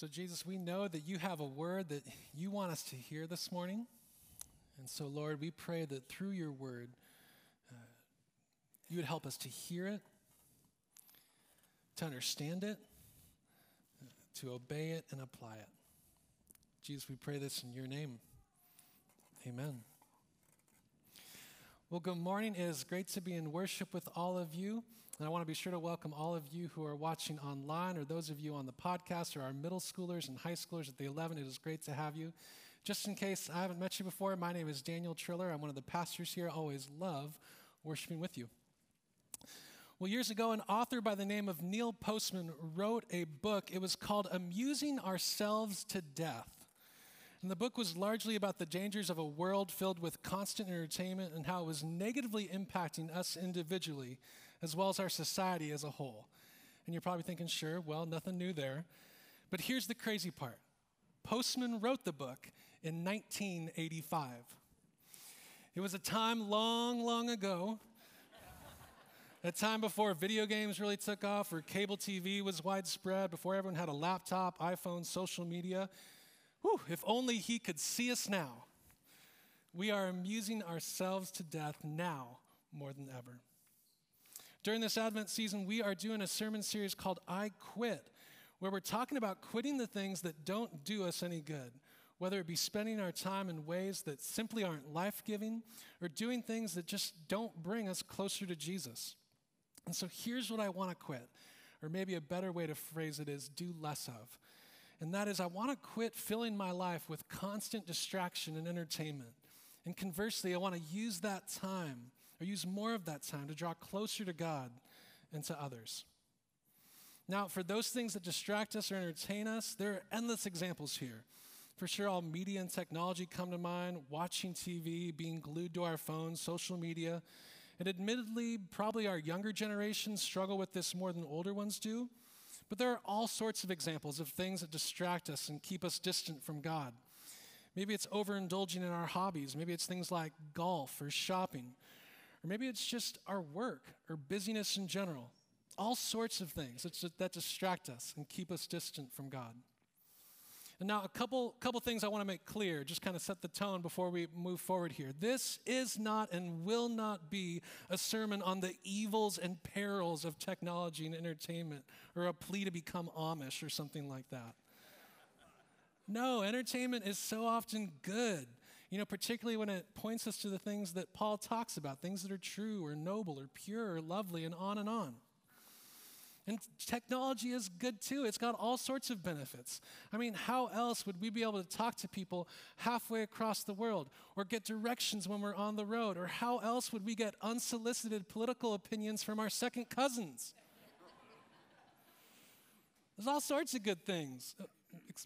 So, Jesus, we know that you have a word that you want us to hear this morning. And so, Lord, we pray that through your word, uh, you would help us to hear it, to understand it, uh, to obey it, and apply it. Jesus, we pray this in your name. Amen. Well, good morning. It is great to be in worship with all of you. And I want to be sure to welcome all of you who are watching online or those of you on the podcast or our middle schoolers and high schoolers at the 11. It is great to have you. Just in case I haven't met you before, my name is Daniel Triller. I'm one of the pastors here. I always love worshiping with you. Well, years ago, an author by the name of Neil Postman wrote a book. It was called Amusing Ourselves to Death. And the book was largely about the dangers of a world filled with constant entertainment and how it was negatively impacting us individually as well as our society as a whole. And you're probably thinking, sure, well, nothing new there. But here's the crazy part Postman wrote the book in 1985. It was a time long, long ago, a time before video games really took off, or cable TV was widespread, before everyone had a laptop, iPhone, social media. Whew, if only he could see us now. We are amusing ourselves to death now more than ever. During this Advent season, we are doing a sermon series called I Quit, where we're talking about quitting the things that don't do us any good, whether it be spending our time in ways that simply aren't life giving or doing things that just don't bring us closer to Jesus. And so here's what I want to quit, or maybe a better way to phrase it is do less of. And that is, I want to quit filling my life with constant distraction and entertainment. And conversely, I want to use that time or use more of that time to draw closer to God and to others. Now, for those things that distract us or entertain us, there are endless examples here. For sure, all media and technology come to mind watching TV, being glued to our phones, social media. And admittedly, probably our younger generations struggle with this more than older ones do. But there are all sorts of examples of things that distract us and keep us distant from God. Maybe it's overindulging in our hobbies. Maybe it's things like golf or shopping. Or maybe it's just our work or busyness in general. All sorts of things that distract us and keep us distant from God. And now, a couple, couple things I want to make clear, just kind of set the tone before we move forward here. This is not and will not be a sermon on the evils and perils of technology and entertainment or a plea to become Amish or something like that. No, entertainment is so often good. You know, particularly when it points us to the things that Paul talks about, things that are true or noble or pure or lovely, and on and on. And technology is good too. It's got all sorts of benefits. I mean, how else would we be able to talk to people halfway across the world or get directions when we're on the road? Or how else would we get unsolicited political opinions from our second cousins? There's all sorts of good things, uh,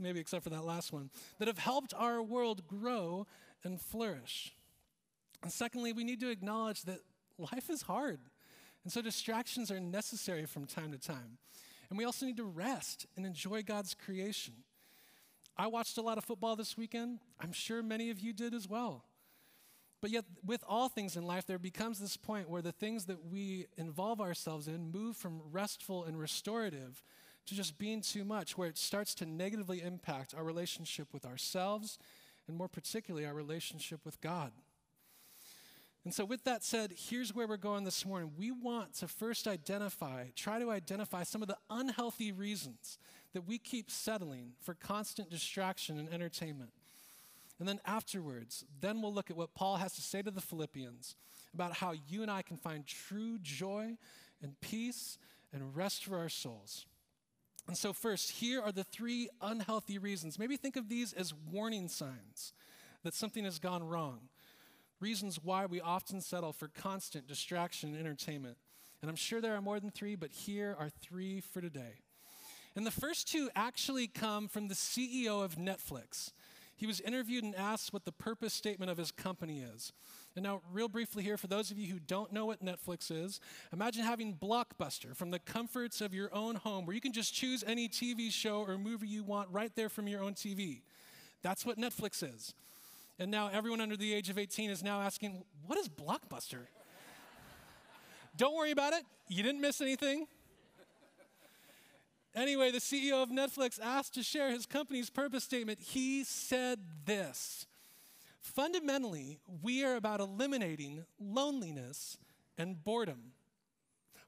maybe except for that last one, that have helped our world grow and flourish. And secondly, we need to acknowledge that life is hard. And so distractions are necessary from time to time. And we also need to rest and enjoy God's creation. I watched a lot of football this weekend. I'm sure many of you did as well. But yet, with all things in life, there becomes this point where the things that we involve ourselves in move from restful and restorative to just being too much, where it starts to negatively impact our relationship with ourselves and more particularly our relationship with God. And so, with that said, here's where we're going this morning. We want to first identify, try to identify some of the unhealthy reasons that we keep settling for constant distraction and entertainment. And then afterwards, then we'll look at what Paul has to say to the Philippians about how you and I can find true joy and peace and rest for our souls. And so, first, here are the three unhealthy reasons. Maybe think of these as warning signs that something has gone wrong. Reasons why we often settle for constant distraction and entertainment. And I'm sure there are more than three, but here are three for today. And the first two actually come from the CEO of Netflix. He was interviewed and asked what the purpose statement of his company is. And now, real briefly here, for those of you who don't know what Netflix is, imagine having Blockbuster from the comforts of your own home where you can just choose any TV show or movie you want right there from your own TV. That's what Netflix is. And now everyone under the age of 18 is now asking, what is Blockbuster? don't worry about it. You didn't miss anything. Anyway, the CEO of Netflix asked to share his company's purpose statement. He said this Fundamentally, we are about eliminating loneliness and boredom.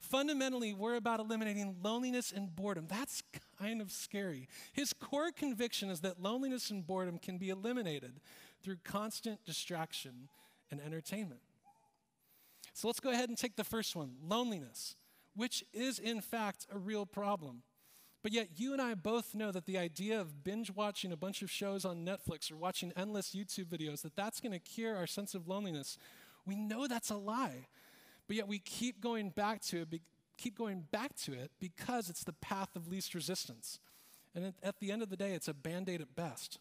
Fundamentally, we're about eliminating loneliness and boredom. That's kind of scary. His core conviction is that loneliness and boredom can be eliminated through constant distraction and entertainment. So let's go ahead and take the first one loneliness, which is in fact a real problem. But yet, you and I both know that the idea of binge watching a bunch of shows on Netflix or watching endless YouTube videos, that that's going to cure our sense of loneliness, we know that's a lie. But yet, we keep going back to it, keep going back to it because it's the path of least resistance. And at the end of the day, it's a band aid at best.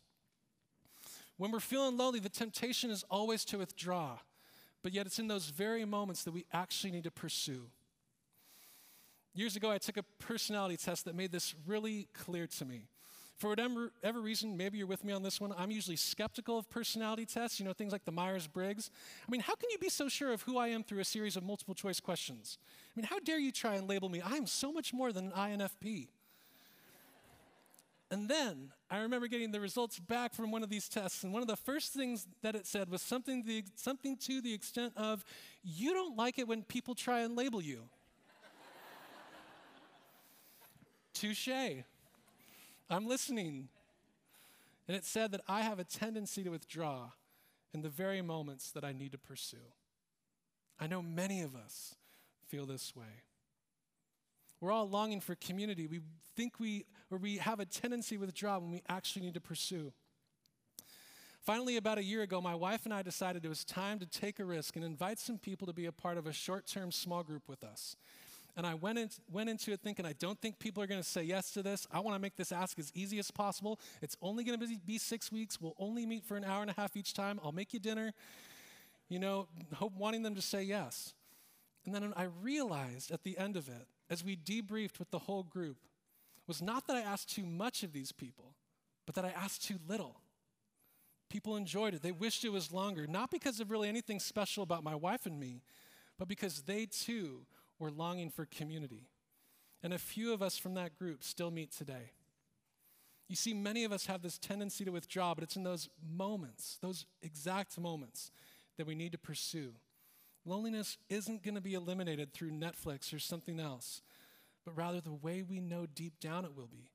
When we're feeling lonely, the temptation is always to withdraw. But yet, it's in those very moments that we actually need to pursue. Years ago, I took a personality test that made this really clear to me. For whatever, reason, maybe you're with me on this one, I'm usually skeptical of personality tests, you know, things like the Myers Briggs. I mean, how can you be so sure of who I am through a series of multiple choice questions? I mean, how dare you try and label me? I am so much more than an INFP. And then I remember getting the results back from one of these tests, and one of the first things that it said was something, the, something to the extent of, You don't like it when people try and label you. Touche. I'm listening. And it said that I have a tendency to withdraw in the very moments that I need to pursue. I know many of us feel this way. We're all longing for community. We think we, or we have a tendency to withdraw when we actually need to pursue. Finally, about a year ago, my wife and I decided it was time to take a risk and invite some people to be a part of a short term small group with us. And I went, in, went into it thinking, I don't think people are going to say yes to this. I want to make this ask as easy as possible. It's only going to be six weeks. We'll only meet for an hour and a half each time. I'll make you dinner. You know, hope wanting them to say yes. And then I realized at the end of it, as we debriefed with the whole group, was not that I asked too much of these people, but that I asked too little. People enjoyed it. They wished it was longer, not because of really anything special about my wife and me, but because they too were longing for community. And a few of us from that group still meet today. You see, many of us have this tendency to withdraw, but it's in those moments, those exact moments, that we need to pursue. Loneliness isn't going to be eliminated through Netflix or something else, but rather the way we know deep down it will be.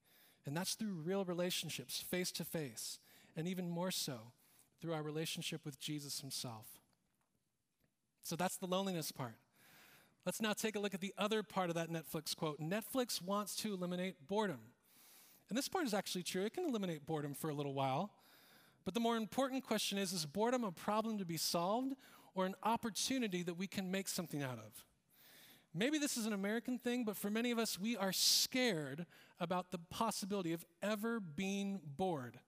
And that's through real relationships, face to face, and even more so through our relationship with Jesus himself. So that's the loneliness part. Let's now take a look at the other part of that Netflix quote. Netflix wants to eliminate boredom. And this part is actually true. It can eliminate boredom for a little while. But the more important question is is boredom a problem to be solved or an opportunity that we can make something out of? Maybe this is an American thing, but for many of us, we are scared about the possibility of ever being bored.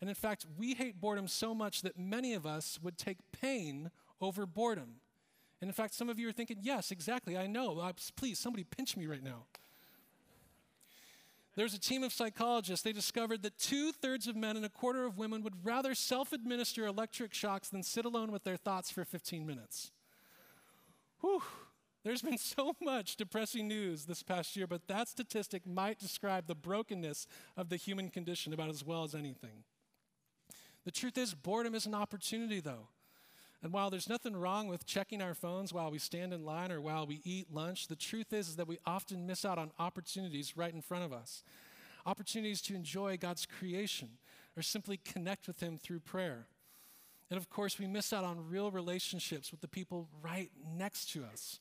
And in fact, we hate boredom so much that many of us would take pain over boredom. And in fact, some of you are thinking, yes, exactly, I know. Uh, please, somebody pinch me right now. There's a team of psychologists. They discovered that two thirds of men and a quarter of women would rather self administer electric shocks than sit alone with their thoughts for 15 minutes. Whew. There's been so much depressing news this past year, but that statistic might describe the brokenness of the human condition about as well as anything. The truth is, boredom is an opportunity, though. And while there's nothing wrong with checking our phones while we stand in line or while we eat lunch, the truth is, is that we often miss out on opportunities right in front of us. Opportunities to enjoy God's creation or simply connect with Him through prayer. And of course, we miss out on real relationships with the people right next to us.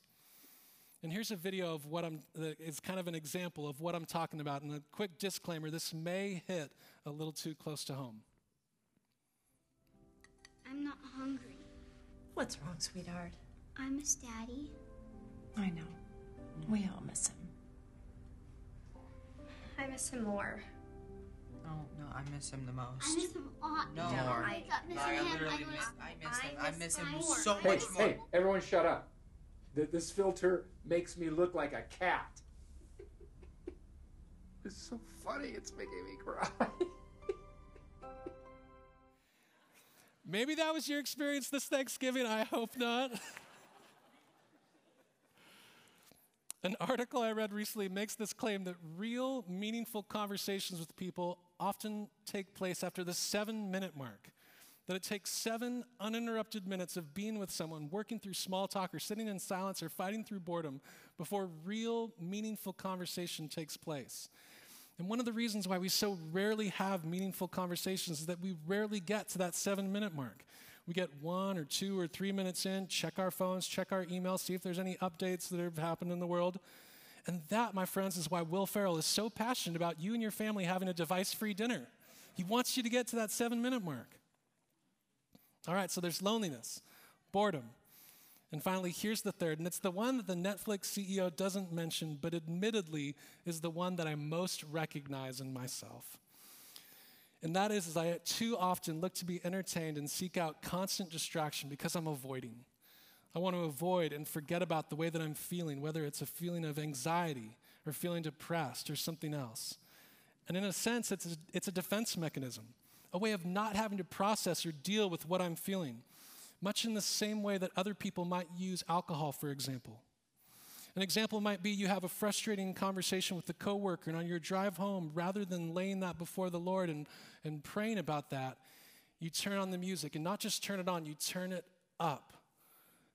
And here's a video of what I'm, it's kind of an example of what I'm talking about. And a quick disclaimer this may hit a little too close to home. I'm not hungry. What's wrong, sweetheart? I miss Daddy. I know. We all miss him. I miss him more. No, no, I miss him the most. I miss him a lot. No, I stop missing I him. I miss, miss, I miss him. I I miss miss him him so more. Hey, more. hey, everyone shut up. This filter makes me look like a cat. It's so funny, it's making me cry. Maybe that was your experience this Thanksgiving. I hope not. An article I read recently makes this claim that real, meaningful conversations with people often take place after the seven minute mark. That it takes seven uninterrupted minutes of being with someone, working through small talk, or sitting in silence, or fighting through boredom before real, meaningful conversation takes place. And one of the reasons why we so rarely have meaningful conversations is that we rarely get to that seven minute mark. We get one or two or three minutes in, check our phones, check our emails, see if there's any updates that have happened in the world. And that, my friends, is why Will Ferrell is so passionate about you and your family having a device free dinner. He wants you to get to that seven minute mark. All right, so there's loneliness, boredom. And finally, here's the third, and it's the one that the Netflix CEO doesn't mention, but admittedly is the one that I most recognize in myself. And that is, is I too often look to be entertained and seek out constant distraction because I'm avoiding. I want to avoid and forget about the way that I'm feeling, whether it's a feeling of anxiety or feeling depressed or something else. And in a sense, it's a, it's a defense mechanism a way of not having to process or deal with what I'm feeling, much in the same way that other people might use alcohol, for example. An example might be you have a frustrating conversation with a coworker, and on your drive home, rather than laying that before the Lord and, and praying about that, you turn on the music, and not just turn it on, you turn it up,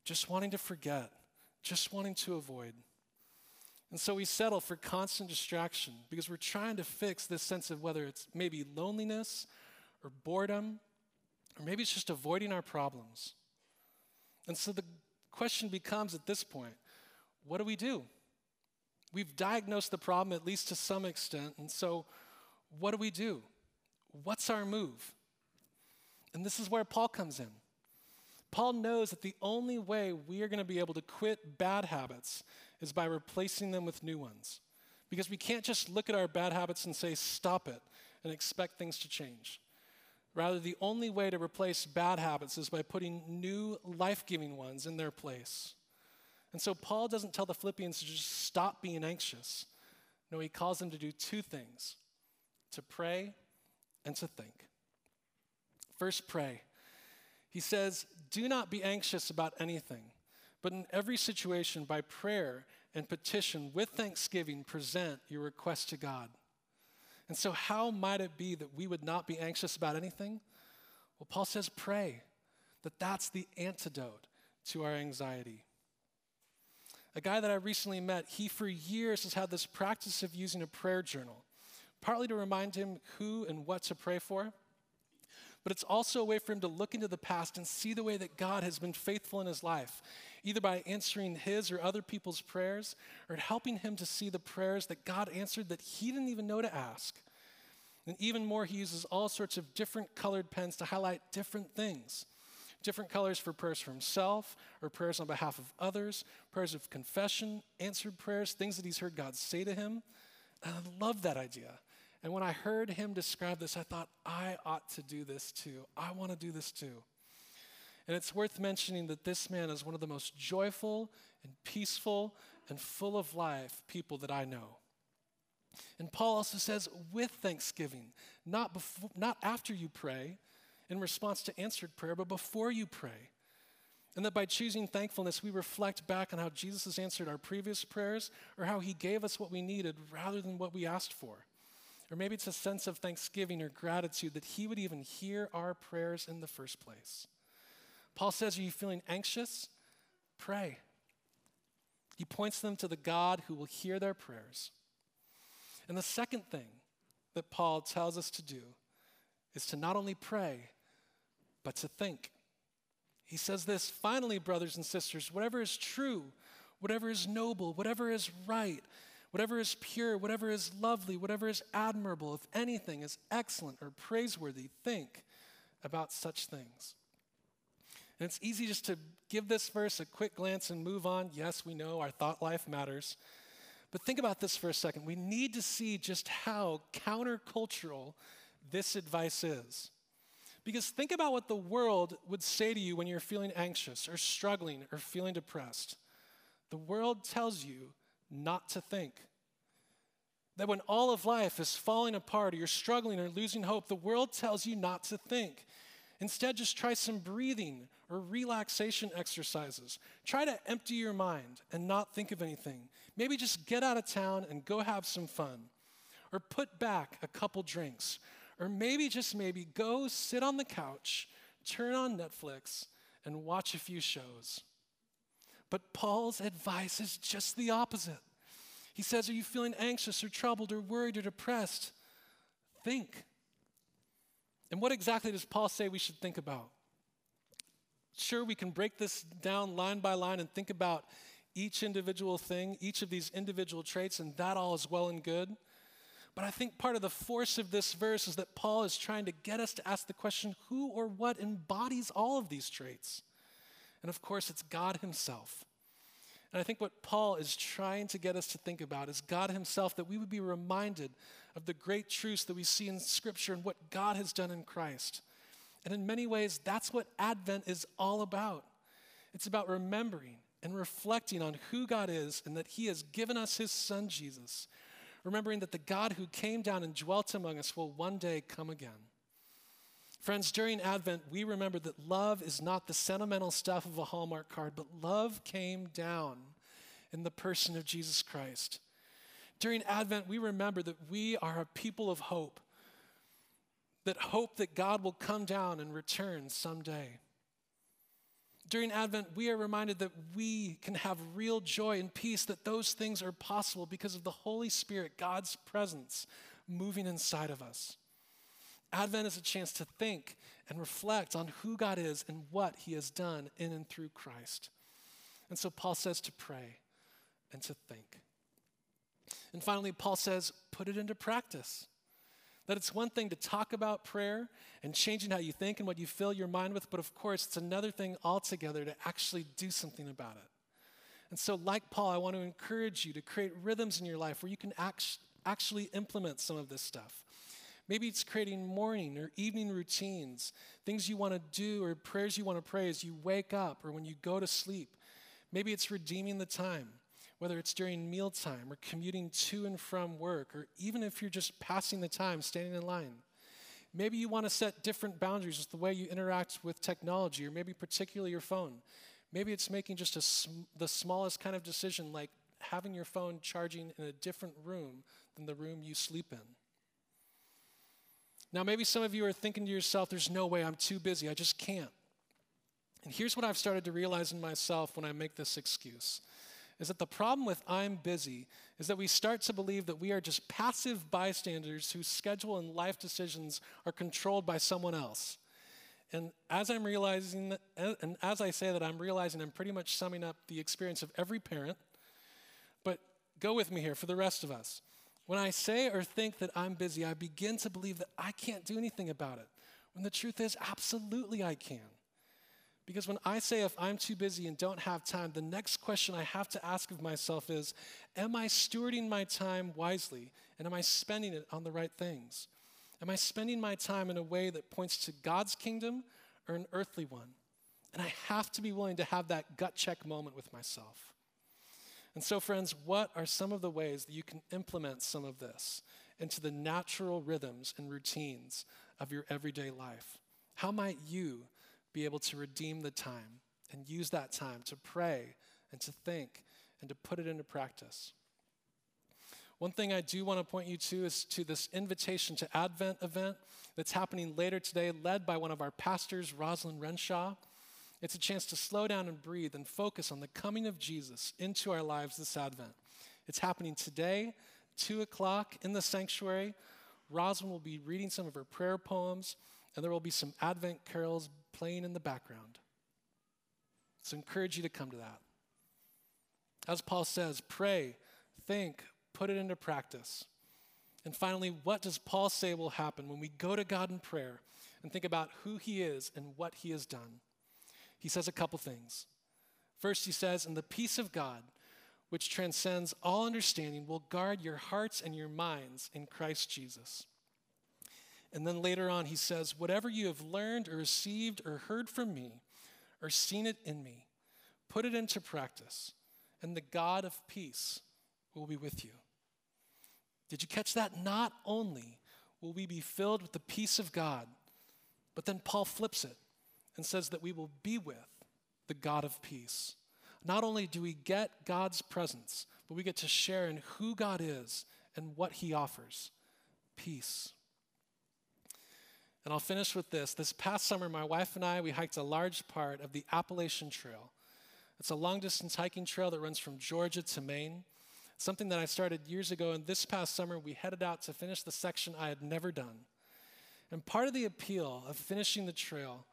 just wanting to forget, just wanting to avoid. And so we settle for constant distraction because we're trying to fix this sense of whether it's maybe loneliness or boredom, or maybe it's just avoiding our problems. And so the question becomes at this point what do we do? We've diagnosed the problem at least to some extent, and so what do we do? What's our move? And this is where Paul comes in. Paul knows that the only way we are going to be able to quit bad habits is by replacing them with new ones. Because we can't just look at our bad habits and say, stop it, and expect things to change. Rather, the only way to replace bad habits is by putting new life giving ones in their place. And so, Paul doesn't tell the Philippians to just stop being anxious. No, he calls them to do two things to pray and to think. First, pray. He says, Do not be anxious about anything, but in every situation, by prayer and petition, with thanksgiving, present your request to God. And so, how might it be that we would not be anxious about anything? Well, Paul says, pray, that that's the antidote to our anxiety. A guy that I recently met, he for years has had this practice of using a prayer journal, partly to remind him who and what to pray for, but it's also a way for him to look into the past and see the way that God has been faithful in his life, either by answering his or other people's prayers or helping him to see the prayers that God answered that he didn't even know to ask. And even more, he uses all sorts of different colored pens to highlight different things. Different colors for prayers for himself or prayers on behalf of others, prayers of confession, answered prayers, things that he's heard God say to him. And I love that idea. And when I heard him describe this, I thought, I ought to do this too. I want to do this too. And it's worth mentioning that this man is one of the most joyful and peaceful and full of life people that I know. And Paul also says, with thanksgiving, not, before, not after you pray in response to answered prayer, but before you pray. And that by choosing thankfulness, we reflect back on how Jesus has answered our previous prayers or how he gave us what we needed rather than what we asked for. Or maybe it's a sense of thanksgiving or gratitude that He would even hear our prayers in the first place. Paul says, Are you feeling anxious? Pray. He points them to the God who will hear their prayers. And the second thing that Paul tells us to do is to not only pray, but to think. He says this finally, brothers and sisters, whatever is true, whatever is noble, whatever is right, whatever is pure, whatever is lovely, whatever is admirable, if anything is excellent or praiseworthy, think about such things. And it's easy just to give this verse a quick glance and move on. Yes, we know our thought life matters. But think about this for a second. We need to see just how countercultural this advice is. Because think about what the world would say to you when you're feeling anxious or struggling or feeling depressed. The world tells you not to think. That when all of life is falling apart or you're struggling or losing hope, the world tells you not to think. Instead, just try some breathing or relaxation exercises. Try to empty your mind and not think of anything. Maybe just get out of town and go have some fun. Or put back a couple drinks. Or maybe, just maybe, go sit on the couch, turn on Netflix, and watch a few shows. But Paul's advice is just the opposite. He says, Are you feeling anxious or troubled or worried or depressed? Think. And what exactly does Paul say we should think about? Sure, we can break this down line by line and think about each individual thing, each of these individual traits, and that all is well and good. But I think part of the force of this verse is that Paul is trying to get us to ask the question who or what embodies all of these traits? And of course, it's God Himself. And I think what Paul is trying to get us to think about is God Himself, that we would be reminded of the great truths that we see in Scripture and what God has done in Christ. And in many ways, that's what Advent is all about. It's about remembering and reflecting on who God is and that He has given us His Son, Jesus. Remembering that the God who came down and dwelt among us will one day come again. Friends, during Advent, we remember that love is not the sentimental stuff of a Hallmark card, but love came down in the person of Jesus Christ. During Advent, we remember that we are a people of hope, that hope that God will come down and return someday. During Advent, we are reminded that we can have real joy and peace, that those things are possible because of the Holy Spirit, God's presence, moving inside of us. Advent is a chance to think and reflect on who God is and what He has done in and through Christ. And so Paul says to pray and to think. And finally, Paul says, put it into practice. That it's one thing to talk about prayer and changing how you think and what you fill your mind with, but of course, it's another thing altogether to actually do something about it. And so, like Paul, I want to encourage you to create rhythms in your life where you can act- actually implement some of this stuff. Maybe it's creating morning or evening routines, things you want to do or prayers you want to pray as you wake up or when you go to sleep. Maybe it's redeeming the time whether it's during mealtime or commuting to and from work, or even if you're just passing the time standing in line. Maybe you want to set different boundaries with the way you interact with technology, or maybe particularly your phone. Maybe it's making just sm- the smallest kind of decision, like having your phone charging in a different room than the room you sleep in. Now, maybe some of you are thinking to yourself, there's no way, I'm too busy, I just can't. And here's what I've started to realize in myself when I make this excuse is that the problem with I'm busy is that we start to believe that we are just passive bystanders whose schedule and life decisions are controlled by someone else. And as I'm realizing and as I say that, I'm realizing I'm pretty much summing up the experience of every parent. But go with me here for the rest of us. When I say or think that I'm busy, I begin to believe that I can't do anything about it. When the truth is, absolutely I can. Because when I say if I'm too busy and don't have time, the next question I have to ask of myself is Am I stewarding my time wisely? And am I spending it on the right things? Am I spending my time in a way that points to God's kingdom or an earthly one? And I have to be willing to have that gut check moment with myself. And so, friends, what are some of the ways that you can implement some of this into the natural rhythms and routines of your everyday life? How might you be able to redeem the time and use that time to pray and to think and to put it into practice. One thing I do want to point you to is to this invitation to Advent event that's happening later today, led by one of our pastors, Rosalind Renshaw. It's a chance to slow down and breathe and focus on the coming of Jesus into our lives this Advent. It's happening today, 2 o'clock in the sanctuary. Rosalind will be reading some of her prayer poems, and there will be some Advent carols playing in the background. So, encourage you to come to that. As Paul says, pray, think, put it into practice. And finally, what does Paul say will happen when we go to God in prayer and think about who he is and what he has done? He says a couple things. First, he says, And the peace of God, which transcends all understanding, will guard your hearts and your minds in Christ Jesus. And then later on, he says, Whatever you have learned or received or heard from me or seen it in me, put it into practice, and the God of peace will be with you. Did you catch that? Not only will we be filled with the peace of God But then Paul flips it and says that we will be with the God of peace. Not only do we get God's presence, but we get to share in who God is and what he offers peace. And I'll finish with this. This past summer, my wife and I, we hiked a large part of the Appalachian Trail. It's a long distance hiking trail that runs from Georgia to Maine. Something that I started years ago, and this past summer, we headed out to finish the section I had never done. And part of the appeal of finishing the trail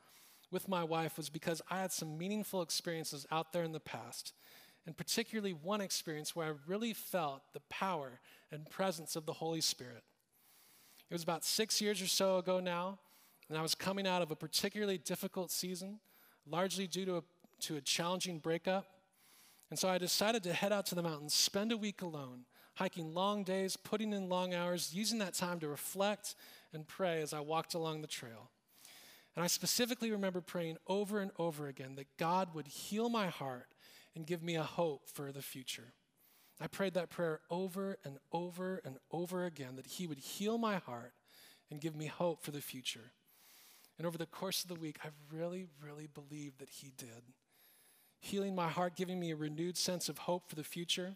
with my wife was because I had some meaningful experiences out there in the past, and particularly one experience where I really felt the power and presence of the Holy Spirit. It was about six years or so ago now, and I was coming out of a particularly difficult season, largely due to a, to a challenging breakup. And so I decided to head out to the mountains, spend a week alone, hiking long days, putting in long hours, using that time to reflect and pray as I walked along the trail. And I specifically remember praying over and over again that God would heal my heart and give me a hope for the future. I prayed that prayer over and over and over again that He would heal my heart and give me hope for the future. And over the course of the week, I really, really believed that He did. Healing my heart, giving me a renewed sense of hope for the future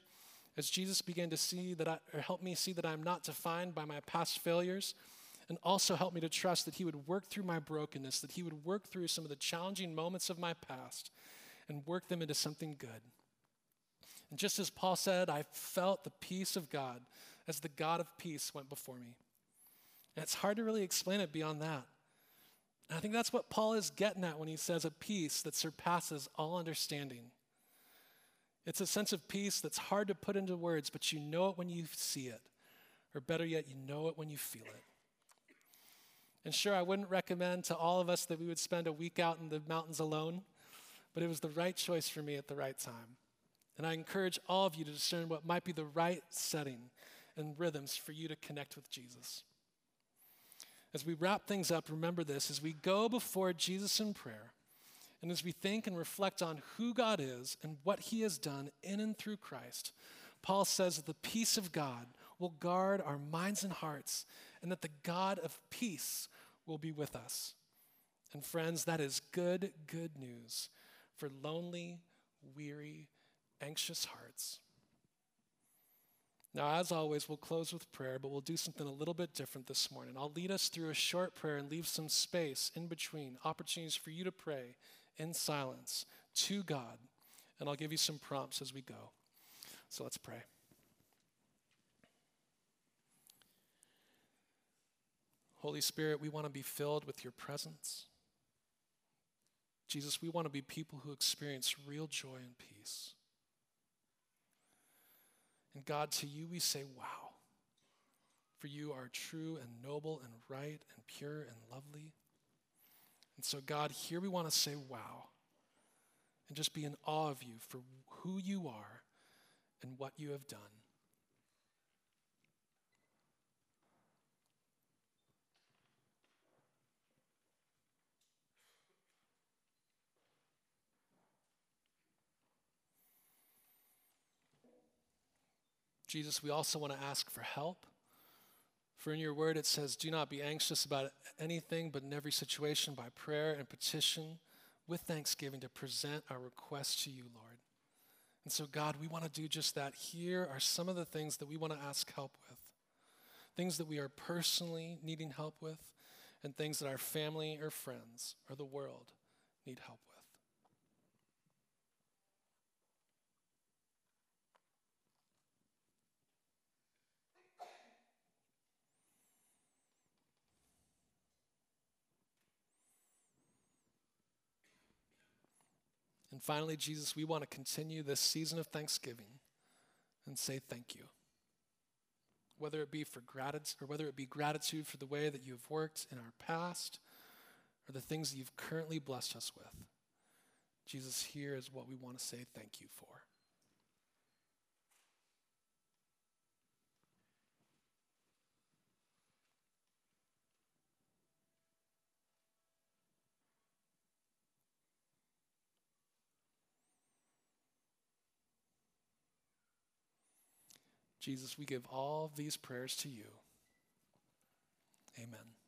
as Jesus began to see that I, or help me see that I'm not defined by my past failures, and also help me to trust that He would work through my brokenness, that He would work through some of the challenging moments of my past and work them into something good. And just as Paul said, I felt the peace of God as the God of peace went before me. And it's hard to really explain it beyond that. And I think that's what Paul is getting at when he says a peace that surpasses all understanding. It's a sense of peace that's hard to put into words, but you know it when you see it. Or better yet, you know it when you feel it. And sure, I wouldn't recommend to all of us that we would spend a week out in the mountains alone, but it was the right choice for me at the right time. And I encourage all of you to discern what might be the right setting and rhythms for you to connect with Jesus. As we wrap things up, remember this as we go before Jesus in prayer, and as we think and reflect on who God is and what he has done in and through Christ, Paul says that the peace of God will guard our minds and hearts, and that the God of peace will be with us. And friends, that is good, good news for lonely, weary, anxious hearts. Now, as always, we'll close with prayer, but we'll do something a little bit different this morning. I'll lead us through a short prayer and leave some space in between, opportunities for you to pray in silence to God. And I'll give you some prompts as we go. So let's pray. Holy Spirit, we want to be filled with your presence. Jesus, we want to be people who experience real joy and peace. And God, to you we say, wow. For you are true and noble and right and pure and lovely. And so, God, here we want to say, wow. And just be in awe of you for who you are and what you have done. Jesus, we also want to ask for help. For in your word it says, Do not be anxious about anything, but in every situation by prayer and petition with thanksgiving to present our requests to you, Lord. And so, God, we want to do just that. Here are some of the things that we want to ask help with things that we are personally needing help with, and things that our family or friends or the world need help with. And finally, Jesus, we want to continue this season of thanksgiving and say thank you. Whether it be for gratitude or whether it be gratitude for the way that you have worked in our past or the things that you've currently blessed us with. Jesus, here is what we want to say thank you for. Jesus, we give all these prayers to you. Amen.